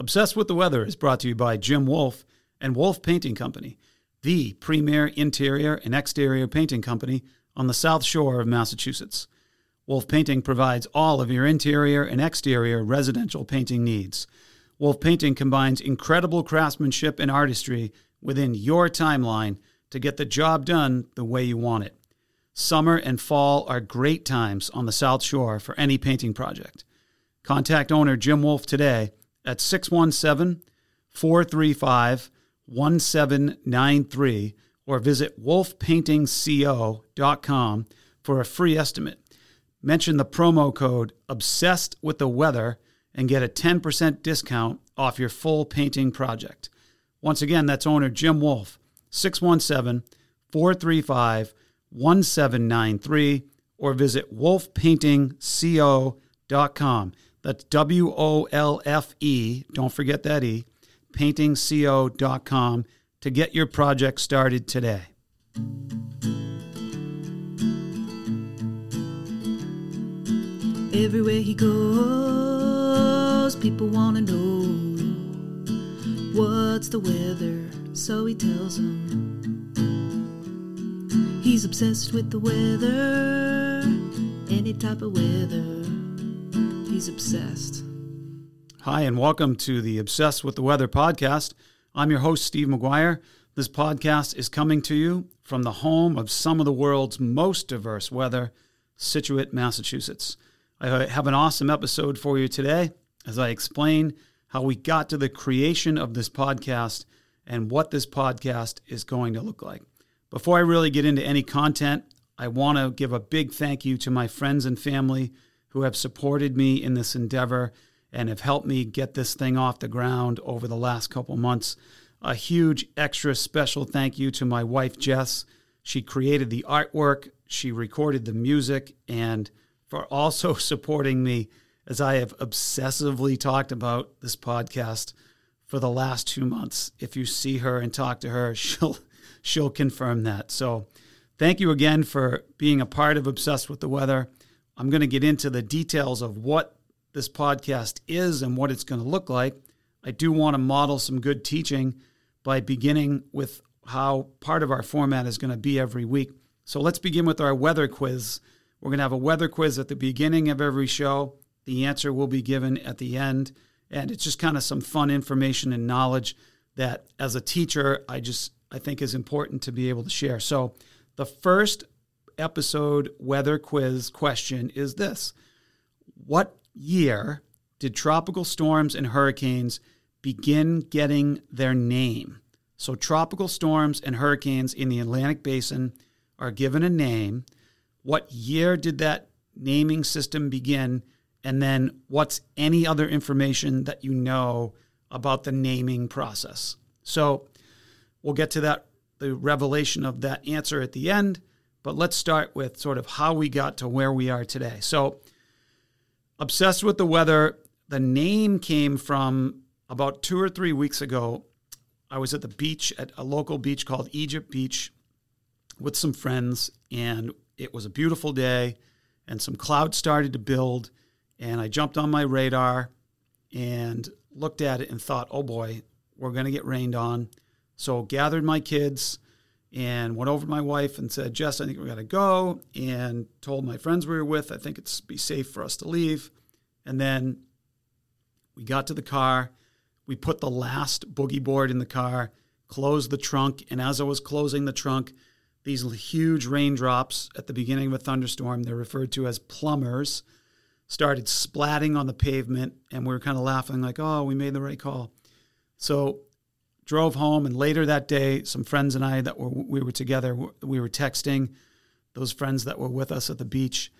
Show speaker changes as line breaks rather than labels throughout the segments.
Obsessed with the Weather is brought to you by Jim Wolfe and Wolfe Painting Company, the premier interior and exterior painting company on the South Shore of Massachusetts. Wolfe Painting provides all of your interior and exterior residential painting needs. Wolfe Painting combines incredible craftsmanship and artistry within your timeline to get the job done the way you want it. Summer and fall are great times on the South Shore for any painting project. Contact owner Jim Wolfe today at 617 435 1793 or visit wolfepaintingco.com for a free estimate. Mention the promo code Obsessed with the Weather and get a 10% discount off your full painting project. Once again, that's owner Jim Wolfe, 617 435 1793 or visit wolfepaintingco.com. That's W O L F E, don't forget that E, paintingco.com to get your project started today.
Everywhere he goes, people want to know what's the weather, so he tells them. He's obsessed with the weather, any type of weather. He's obsessed.
Hi, and welcome to the Obsessed with the Weather podcast. I'm your host, Steve Maguire. This podcast is coming to you from the home of some of the world's most diverse weather, Scituate, Massachusetts. I have an awesome episode for you today as I explain how we got to the creation of this podcast and what this podcast is going to look like. Before I really get into any content, I want to give a big thank you to my friends and family who have supported me in this endeavor and have helped me get this thing off the ground over the last couple months. A huge extra special thank you to my wife, Jess. She created the artwork, she recorded the music, and for also supporting me as I have obsessively talked about this podcast for the last two months. If you see her and talk to her, she'll she'll confirm that. So thank you again for being a part of Obsessed with the Weather. I'm going to get into the details of what this podcast is and what it's going to look like. I do want to model some good teaching by beginning with how part of our format is going to be every week. So let's begin with our weather quiz. We're going to have a weather quiz at the beginning of every show. The answer will be given at the end. And it's just kind of some fun information and knowledge that as a teacher, I just I think is important to be able to share. So the first episode weather quiz question is this What year did tropical storms and hurricanes begin getting their name? So, tropical storms and hurricanes in the Atlantic basin are given a name. What year did that naming system begin? And then, what's any other information that you know about the naming process? So, we'll get to that, the revelation of that answer at the end. But let's start with sort of how we got to where we are today. So, obsessed with the weather, the name came from about two or three weeks ago. I was at the beach at a local beach called Egypt Beach with some friends, and it was a beautiful day, and some clouds started to build. And I jumped on my radar and looked at it and thought, oh boy, we're going to get rained on. So gathered my kids and went over to my wife and said, Jess, I think we got to go. And told my friends we were with, I think it's be safe for us to leave. And then we got to the car. We put the last boogie board in the car, closed the trunk. And as I was closing the trunk, these huge raindrops at the beginning of a thunderstorm, they're referred to as plumbers, started splatting on the pavement. And we were kind of laughing, like, oh, we made the right call. So drove home, and later that day, some friends and I that were we were together, we were texting those friends that were with us at the beach,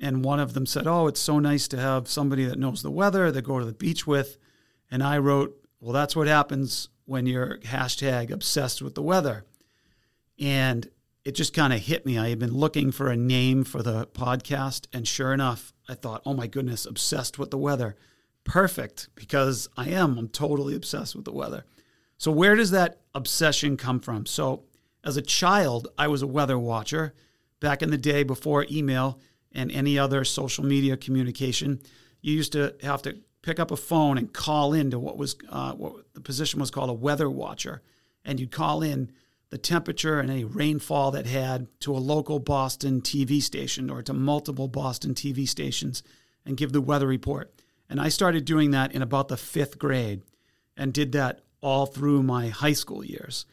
and one of them said, "Oh, it's so nice to have somebody that knows the weather that go to the beach with," and I wrote, "Well, that's what happens when you're hashtag obsessed with the weather," and it just kind of hit me. I had been looking for a name for the podcast, and sure enough, I thought, "Oh my goodness, obsessed with the weather." Perfect, because I am. I'm totally obsessed with the weather. So, where does that obsession come from? So, as a child, I was a weather watcher. Back in the day before email and any other social media communication, you used to have to pick up a phone and call into what was uh, what the position was called a weather watcher, and you'd call in the temperature and any rainfall that had to a local Boston TV station or to multiple Boston TV stations and give the weather report. And I started doing that in about the fifth grade and did that all through my high school years.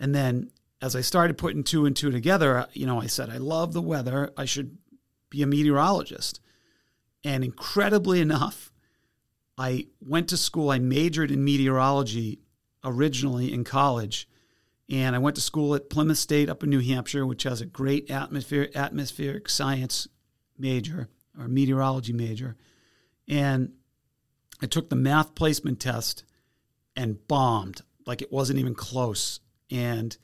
And then as I started putting two and two together, uh, you know, I said, I love the weather. I should be a meteorologist. And incredibly enough, I went to school. I majored in meteorology originally in college. And I went to school at Plymouth State up in New Hampshire, which has a great atmosphere, atmospheric science major or meteorology major. And I took the math placement test and bombed, like it wasn't even close. And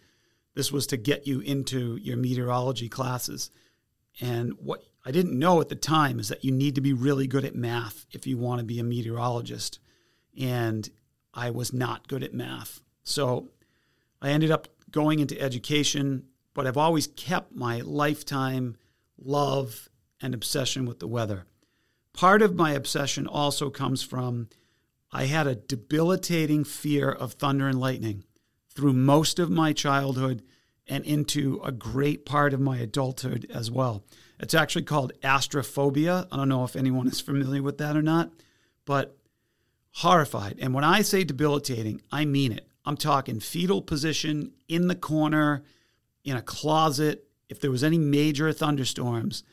this was to get you into your meteorology classes. And what I didn't know at the time is that you need to be really good at math if you want to be a meteorologist. And I was not good at math. So I ended up going into education, but I've always kept my lifetime love and obsession with the weather. Part of my obsession also comes from I had a debilitating fear of thunder and lightning through most of my childhood and into a great part of my adulthood as well. It's actually called astrophobia. I don't know if anyone is familiar with that or not, but horrified. And when I say debilitating, I mean it. I'm talking fetal position in the corner, in a closet. If there was any major thunderstorms,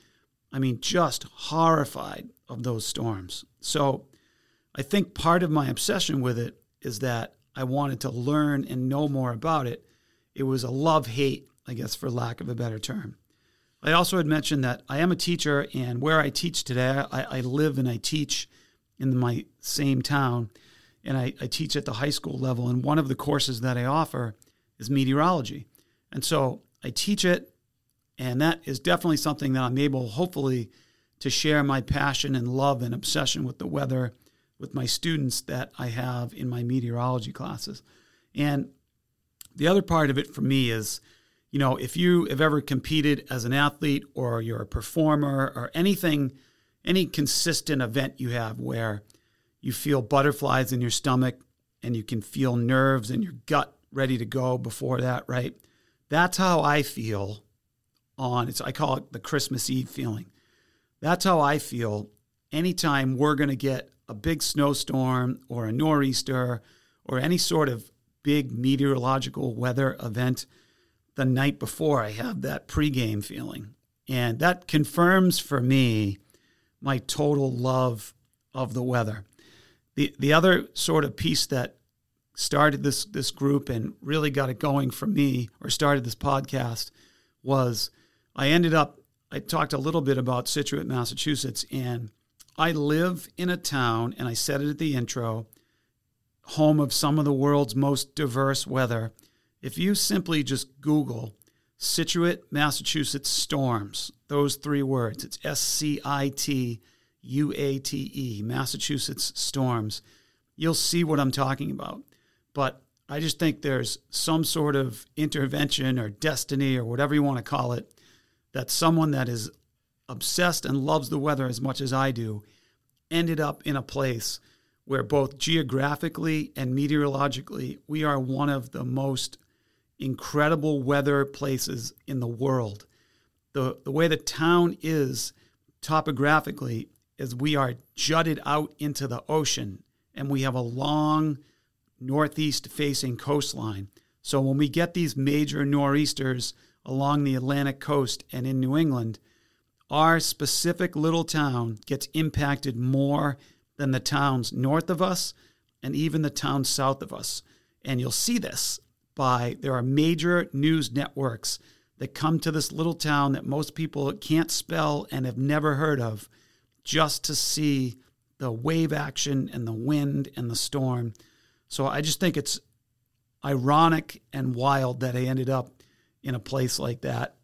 I mean, just horrified of those storms. So I think part of my obsession with it is that I wanted to learn and know more about it. It was a love hate, I guess, for lack of a better term. I also had mentioned that I am a teacher, and where I teach today, I, I live and I teach in my same town, and I, I teach at the high school level. And one of the courses that I offer is meteorology. And so I teach it, and that is definitely something that I'm able, hopefully, to share my passion and love and obsession with the weather with my students that I have in my meteorology classes. And the other part of it for me is, you know, if you have ever competed as an athlete or you're a performer or anything, any consistent event you have where you feel butterflies in your stomach and you can feel nerves in your gut ready to go before that, right? That's how I feel on it's I call it the Christmas Eve feeling. That's how I feel anytime we're going to get a big snowstorm or a nor'easter or any sort of big meteorological weather event the night before. I have that pregame feeling. And that confirms for me my total love of the weather. The, the other sort of piece that started this, this group and really got it going for me, or started this podcast, was I ended up, I talked a little bit about Scituate, Massachusetts, and I live in a town, and I said it at the intro, home of some of the world's most diverse weather. If you simply just Google Scituate, Massachusetts storms, those three words, it's S C I T U A T E, Massachusetts storms, you'll see what I'm talking about. But I just think there's some sort of intervention or destiny or whatever you want to call it that someone that is obsessed and loves the weather as much as I do, ended up in a place where both geographically and meteorologically, we are one of the most incredible weather places in the world. The, the way the town is topographically is we are jutted out into the ocean and we have a long northeast facing coastline. So when we get these major nor'easters along the Atlantic coast and in New England, our specific little town gets impacted more than the towns north of us and even the towns south of us. And you'll see this by there are major news networks that come to this little town that most people can't spell and have never heard of just to see the wave action and the wind and the storm. So I just think it's ironic and wild that I ended up in a place like that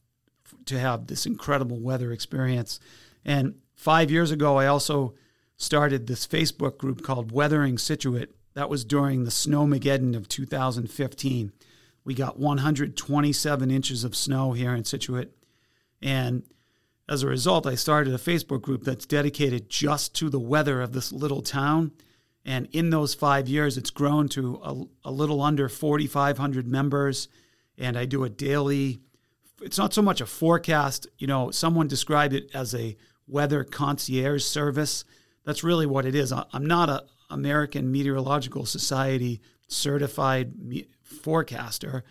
to have this incredible weather experience. And five years ago, I also started this Facebook group called Weathering Scituate. That was during the Snowmageddon of 2015. We got 127 inches of snow here in Scituate. And as a result, I started a Facebook group that's dedicated just to the weather of this little town. And in those five years, it's grown to a, a little under 4,500 members. And I do a daily, it's not so much a forecast. You know, someone described it as a weather concierge service. That's really what it is. I'm not a American Meteorological Society certified me- forecaster.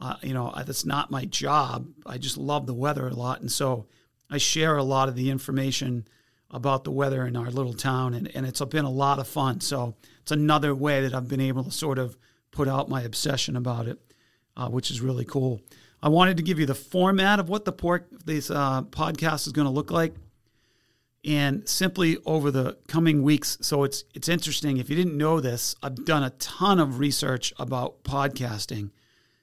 Uh, you know, that's not my job. I just love the weather a lot. And so I share a lot of the information about the weather in our little town, and, and it's been a lot of fun. So it's another way that I've been able to sort of put out my obsession about it, uh, which is really cool. I wanted to give you the format of what the pork this uh, podcast is going to look like, and simply over the coming weeks. So it's it's interesting. If you didn't know this, I've done a ton of research about podcasting,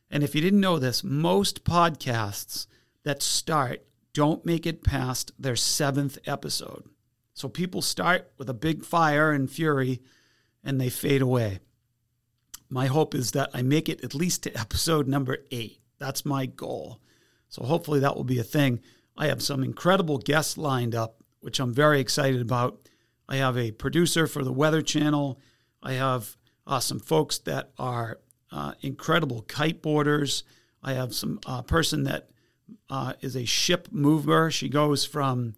and if you didn't know this, most podcasts that start don't make it past their seventh episode. So people start with a big fire and fury and they fade away. My hope is that I make it at least to episode number eight. That's my goal. So hopefully that will be a thing. I have some incredible guests lined up, which I'm very excited about. I have a producer for the Weather Channel. I have uh, some folks that are uh, incredible kiteboarders. I have some uh, person that uh, is a ship mover. She goes from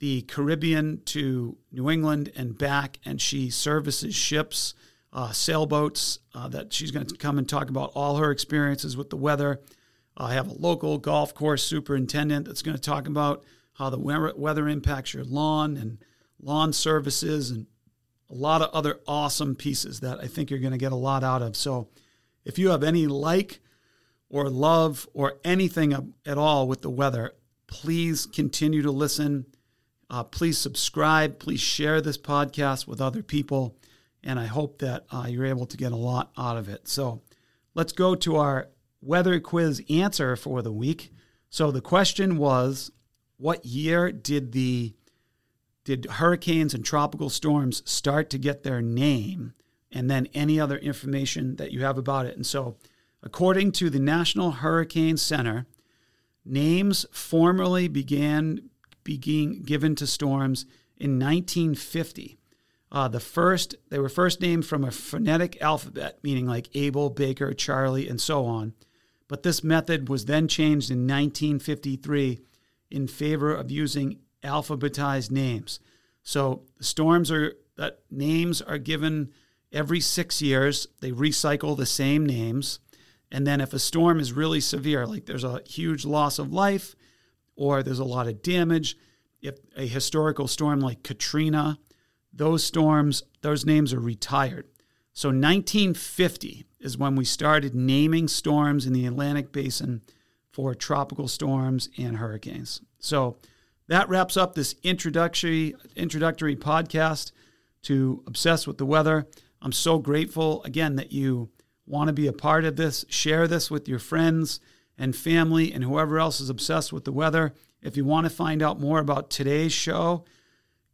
the Caribbean to New England and back, and she services ships, uh, sailboats. Uh, that she's going to come and talk about all her experiences with the weather. I have a local golf course superintendent that's going to talk about how the weather impacts your lawn and lawn services and a lot of other awesome pieces that I think you're going to get a lot out of. So, if you have any like or love or anything at all with the weather, please continue to listen. Uh, please subscribe. Please share this podcast with other people. And I hope that uh, you're able to get a lot out of it. So let's go to our weather quiz answer for the week. So the question was what year did the did hurricanes and tropical storms start to get their name and then any other information that you have about it and so According to the National Hurricane Center, names formally began being given to storms in 1950. Uh, the first they were first named from a phonetic alphabet, meaning like Abel, Baker, Charlie, and so on. But this method was then changed in 1953 in favor of using alphabetized names. So storms are that names are given every six years. They recycle the same names. And then if a storm is really severe, like there's a huge loss of life or there's a lot of damage, if a historical storm like Katrina, those storms, those names are retired. So 1950 is when we started naming storms in the Atlantic basin for tropical storms and hurricanes. So that wraps up this introductory introductory podcast to obsess with the weather. I'm so grateful again that you want to be a part of this, share this with your friends and family and whoever else is obsessed with the weather. If you want to find out more about today's show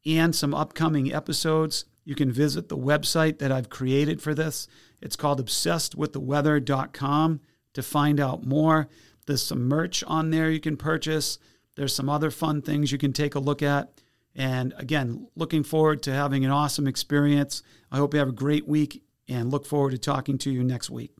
and some upcoming episodes, you can visit the website that I've created for this. It's called obsessedwiththeweather.com to find out more. There's some merch on there you can purchase. There's some other fun things you can take a look at. And again, looking forward to having an awesome experience. I hope you have a great week and look forward to talking to you next week.